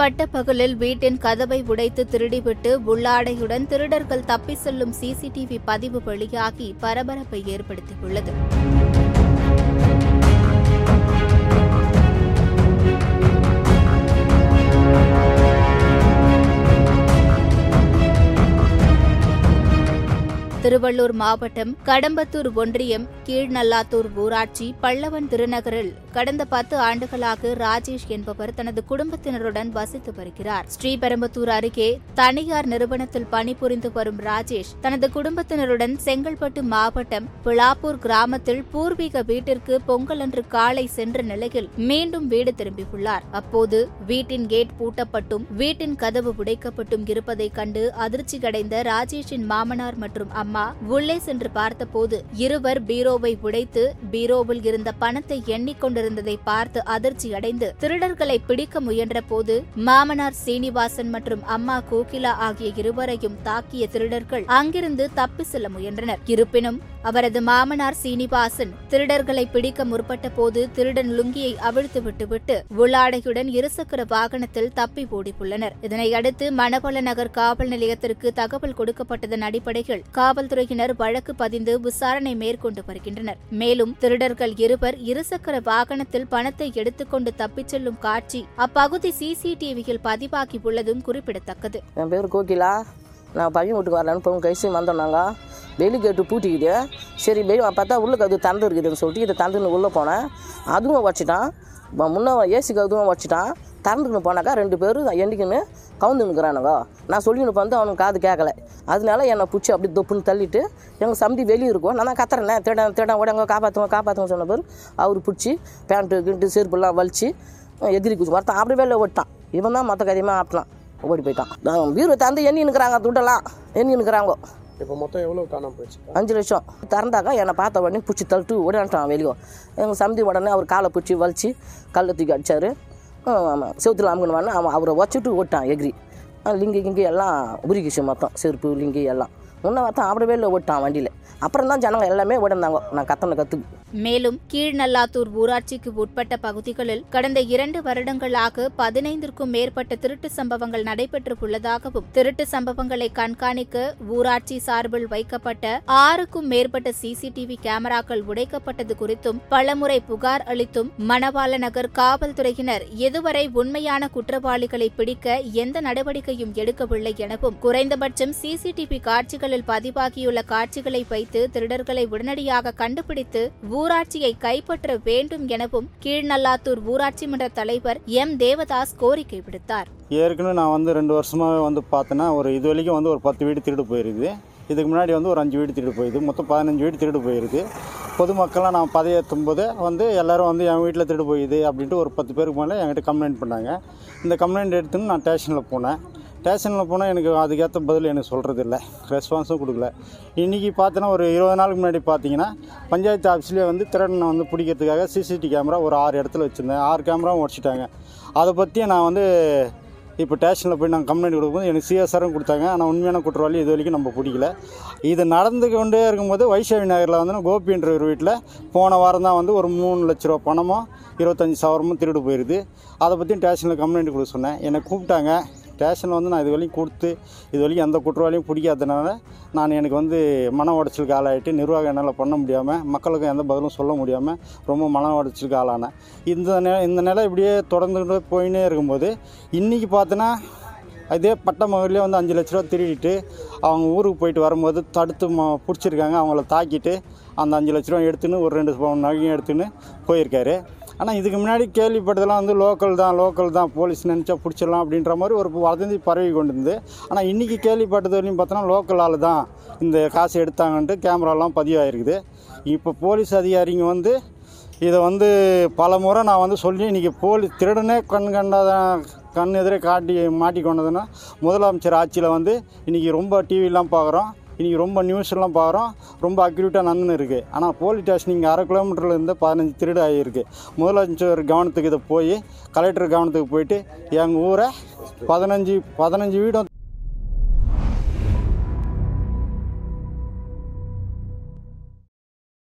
பட்டப்பகலில் வீட்டின் கதவை உடைத்து திருடிவிட்டு உள்ளாடையுடன் திருடர்கள் தப்பி செல்லும் சிசிடிவி பதிவு வெளியாகி பரபரப்பை ஏற்படுத்தியுள்ளது. திருவள்ளூர் மாவட்டம் கடம்பத்தூர் ஒன்றியம் கீழ்நல்லாத்தூர் ஊராட்சி பல்லவன் திருநகரில் கடந்த பத்து ஆண்டுகளாக ராஜேஷ் என்பவர் தனது குடும்பத்தினருடன் வசித்து வருகிறார். ஸ்ரீபெரும்புத்தூர் அருகே தனியார் நிறுவனத்தில் பணிபுரிந்து வரும் ராஜேஷ் தனது குடும்பத்தினருடன் செங்கல்பட்டு மாவட்டம் பிளாப்பூர் கிராமத்தில் பூர்வீக வீட்டிற்கு பொங்கல் அன்று காலை சென்ற நிலையில் மீண்டும் வீடு திரும்பியுள்ளார். அப்போது வீட்டின் கேட் பூட்டப்பட்டும் வீட்டின் கதவு உடைக்கப்பட்டும் இருப்பதைக் கண்டு அதிர்ச்சியடைந்த ராஜேஷின் மாமனார் மற்றும் அம்மா அம்மா உள்ளே சென்று பார்த்தபோது இருவர் பீரோவை உடைத்து பீரோவில் இருந்த பணத்தை எண்ணிக்கொண்டிருந்ததை பார்த்து அதிர்ச்சியடைந்து திருடர்களை பிடிக்க முயன்ற போது மாமனார் சீனிவாசன் மற்றும் அம்மா கோகிலா ஆகிய இருவரையும் தாக்கிய திருடர்கள் அங்கிருந்து தப்பி செல்ல முயன்றனர். இருப்பினும் அவரது மாமனார் சீனிவாசன் திருடர்களை பிடிக்க முற்பட்ட போது திருடன் லுங்கியை அவிழ்த்து விட்டுவிட்டு உள்ளாடையுடன் இருசக்கர வாகனத்தில் தப்பி ஓடியுள்ளனர் இதனையடுத்து மணவள நகர் காவல் நிலையத்திற்கு தகவல் கொடுக்கப்பட்டதன் அடிப்படையில் காவல் காவல்துறையினர் வழக்கு பதிந்து விசாரணை மேற்கொண்டு வருகின்றனர். மேலும் திருடர்கள் இருவர் இருசக்கர வாகனத்தில் பணத்தை எடுத்துக்கொண்டு தப்பிச் செல்லும் காட்சி அப்பகுதி சிசிடிவியில் பதிவாகியுள்ளதும் குறிப்பிடத்தக்கது. என் பேர் கோகிலா. நான் பையன் வீட்டுக்கு வரலான்னு போகும் கைசி வந்தோம் நாங்கள் வெளி கேட்டு பூட்டிக்குது. சரி வெளியே பார்த்தா உள்ளே கது திறந்து இருக்குதுன்னு சொல்லிட்டு இதை திறந்துன்னு உள்ளே போனேன். அதுவும் வச்சுட்டான். முன்னே ஏசி கதுவும் வச்சுட்டான். திறந்துக்கின்னு போனாக்கா ரெண்டு பேரும் எண்டிக்கின்னு கவுந்துன்னுக்குறானுங்க நான் சொல்லின்னு வந்து அவனுக்கு காது கேட்கல. அதனால என்னை பிடிச்சி அப்படி தொப்புன்னு தள்ளிட்டு எங்கள் சந்தி வெளியே இருக்கும். நான் தான் கத்துறேனே தேட தேட உடங்க காப்பாற்றுவோம் காப்பாற்றுவோம் சொன்ன பேர் அவர் பிடிச்சி பேண்ட்டு கிண்ட்டு செருப்புலாம் வலிச்சு எதிரி குச்சி ஒருத்தன் அப்படி வெளில ஓட்டான் இவன் தான் மற்ற கதையமாக ஆட்டினான் ஓடி போயிட்டான். நான் வீடு தந்து எண்ணி நிற்கிறாங்க துட்டெல்லாம் எண்ணி நிற்கிறாங்க? இப்போ மொத்தம் எவ்வளோ காணாம போயிடுச்சு? அஞ்சு லட்சம். திறந்தாக்கா என்னை பார்த்த உடனே பிடிச்சி தள்ளிட்டு ஓடியான்ட்டான் வெளியே. எங்கள் சந்தி உடனே அவர் காலை பிடிச்சி வலிச்சு கல்லை தூக்கி அடிச்சார். ஆமாம் செவத்தில் அமுகணும் அவன் அவரை வச்சுட்டு ஓட்டான் எகிரி லிங்கு கிங்கு கிங்கி எல்லாம் உருகிச்சு மொத்தம். செருப்பு லிங்கி எல்லாம். முன்ன பார்த்தா அப்படியே இல்லை ஓட்டான் வண்டியில். அப்புறம் தான் ஜனங்க எல்லாமே ஓடினாங்க நான் கத்தனை கற்றுக்கு மேலும் கீழ்நல்லாத்தூர் ஊராட்சிக்கு உட்பட்ட பகுதிகளில் கடந்த இரண்டு வருடங்களாக பதினைந்திற்கும் மேற்பட்ட திருட்டு சம்பவங்கள் நடைபெற்றுள்ளதாகவும் திருட்டு சம்பவங்களை கண்காணிக்க ஊராட்சி சார்பில் வைக்கப்பட்ட ஆறுக்கும் மேற்பட்ட சிசிடிவி கேமராக்கள் உடைக்கப்பட்டது குறித்தும் பலமுறை புகார் அளித்தும் மணவாள நகர் காவல்துறையினர் இதுவரை உண்மையான குற்றவாளிகளை பிடிக்க எந்த நடவடிக்கையும் எடுக்கவில்லை எனவும் குறைந்தபட்சம் சிசிடிவி காட்சிகள் காட்சிகளில் பதிவாகியுள்ள காட்சிகளை வைத்து திருடர்களை உடனடியாக கண்டுபிடித்து ஊராட்சியை கைப்பற்ற வேண்டும் எனவும் கீழ்நல்லாத்தூர் ஊராட்சி மன்ற தலைவர் எம். தேவதாஸ் கோரிக்கை விடுத்தார். ஏற்கனவே நான் வந்து ரெண்டு வருஷமாகவே வந்து பார்த்தேன்னா ஒரு இது வரைக்கும் வந்து ஒரு பத்து வீடு திருடு போயிருக்குது. இதுக்கு முன்னாடி வந்து ஒரு அஞ்சு வீடு திருடு போயிடுது மொத்தம் பதினஞ்சு வீடு திருடு போயிருக்கு. பொதுமக்கள்லாம் நான் பதவி போது வந்து எல்லாரும் வந்து என் வீட்டில் திருடு போயிடுது அப்படின்ட்டு ஒரு பத்து பேருக்கு மேலே என்கிட்ட கம்ப்ளைண்ட் பண்ணாங்க. இந்த கம்ப்ளைண்ட் எடுத்துன்னு நான் ஸ்டேஷனில் போனேன். ஸ்டேஷனில் போனால் எனக்கு அதுக்கேற்ற பதில் எனக்கு சொல்கிறது இல்லை ரெஸ்பான்ஸும் கொடுக்கல. இன்றைக்கி பார்த்தோன்னா ஒரு இருபது நாளுக்கு முன்னாடி பார்த்தீங்கன்னா பஞ்சாயத்து ஆஃபீஸ்லேயே வந்து திருடனை வந்து பிடிக்கிறதுக்காக சிசிடிவி கேமரா ஒரு ஆறு இடத்துல வச்சுருந்தேன். ஆறு கேமராவும் உடச்சிட்டாங்க அதை பற்றி நான் வந்து இப்போ ஸ்டேஷனில் போய் நாங்கள் கம்ப்ளைண்ட் கொடுக்கும்போது எனக்கு சிஎஸ்ஆரும் கொடுத்தாங்க. ஆனால் உண்மையான குற்றவாளி இது வரைக்கும் நம்ம பிடிக்கல. இது நடந்து கொண்டே இருக்கும்போது வைஷாவி நகரில் வந்து கோபின்ற ஒரு வீட்டில் போன வாரம் தான் வந்து ஒரு மூணு லட்ச ரூபா பணமும் இருபத்தஞ்சி சவரமும் திருடு போயிடுது அதை பற்றி ஸ்டேஷனில் கம்ப்ளைண்ட் கொடுக்க சொன்னேன். என்னை கூப்பிட்டாங்க. ஸ்டேஷனில் வந்து நான் இது வரைக்கும் கொடுத்து இது வரைக்கும் எந்த குற்றவாளியும் பிடிக்காதனால நான் எனக்கு வந்து மன உடைச்சலுக்கு ஆளாகிட்டு நிர்வாகம் என்னால் பண்ண முடியாமல் மக்களுக்கும் எந்த பதிலும் சொல்ல முடியாமல் ரொம்ப மன உடைச்சலுக்கு ஆளானேன். இந்த நில இந்த நிலை இப்படியே தொடர்ந்து போயினே இருக்கும்போது இன்றைக்கி பார்த்தோன்னா அதே பட்ட மகளிலே வந்து அஞ்சு லட்ச ரூபா திருடிட்டு அவங்க ஊருக்கு போயிட்டு வரும்போது தடுத்து ம பிடிச்சிருக்காங்க. அவங்கள தாக்கிட்டு அந்த அஞ்சு லட்ச ரூபா எடுத்துன்னு ஒரு ரெண்டு பவுன் நகையும் எடுத்துன்னு போயிருக்காரு. ஆனால் இதுக்கு முன்னாடி கேள்விப்பட்டதெல்லாம் வந்து லோக்கல் தான் லோக்கல் தான் போலீஸ் நினச்சா பிடிச்சிடலாம் அப்படின்ற மாதிரி ஒரு வதந்தி பரவி கொண்டு இருந்து ஆனால் இன்றைக்கி கேள்விப்பட்டது வரையும் பார்த்தோன்னா லோக்கல் ஆள் தான் இந்த காசு எடுத்தாங்கன்ட்டு கேமராலாம் பதிவாயிருக்குது. இப்போ போலீஸ் அதிகாரிங்க வந்து இதை வந்து பல முறை நான் வந்து சொல்லி இன்றைக்கி போலீஸ் திருடனே கண் கண்டாத கண் எதிரே காட்டி மாட்டி கொண்டதுன்னா முதலமைச்சர் ஆட்சியில் வந்து இன்றைக்கி ரொம்ப டிவிலாம் பார்க்குறோம். இன்றைக்கி ரொம்ப நியூஸ்லாம் பார்க்குறோம் ரொம்ப அக்யூரேட்டாக நடந்துன்னு இருக்குது ஆனால் போலீஸ் ஸ்டேஷன் இங்கே அரை கிலோமீட்டர்லேருந்து பதினஞ்சு திருடு ஆகியிருக்கு. முதலமைச்சர் கவனத்துக்கு இதை போய் கலெக்டர் கவனத்துக்கு போயிட்டு எங்கள் ஊரை பதினஞ்சு பதினஞ்சு வீடும்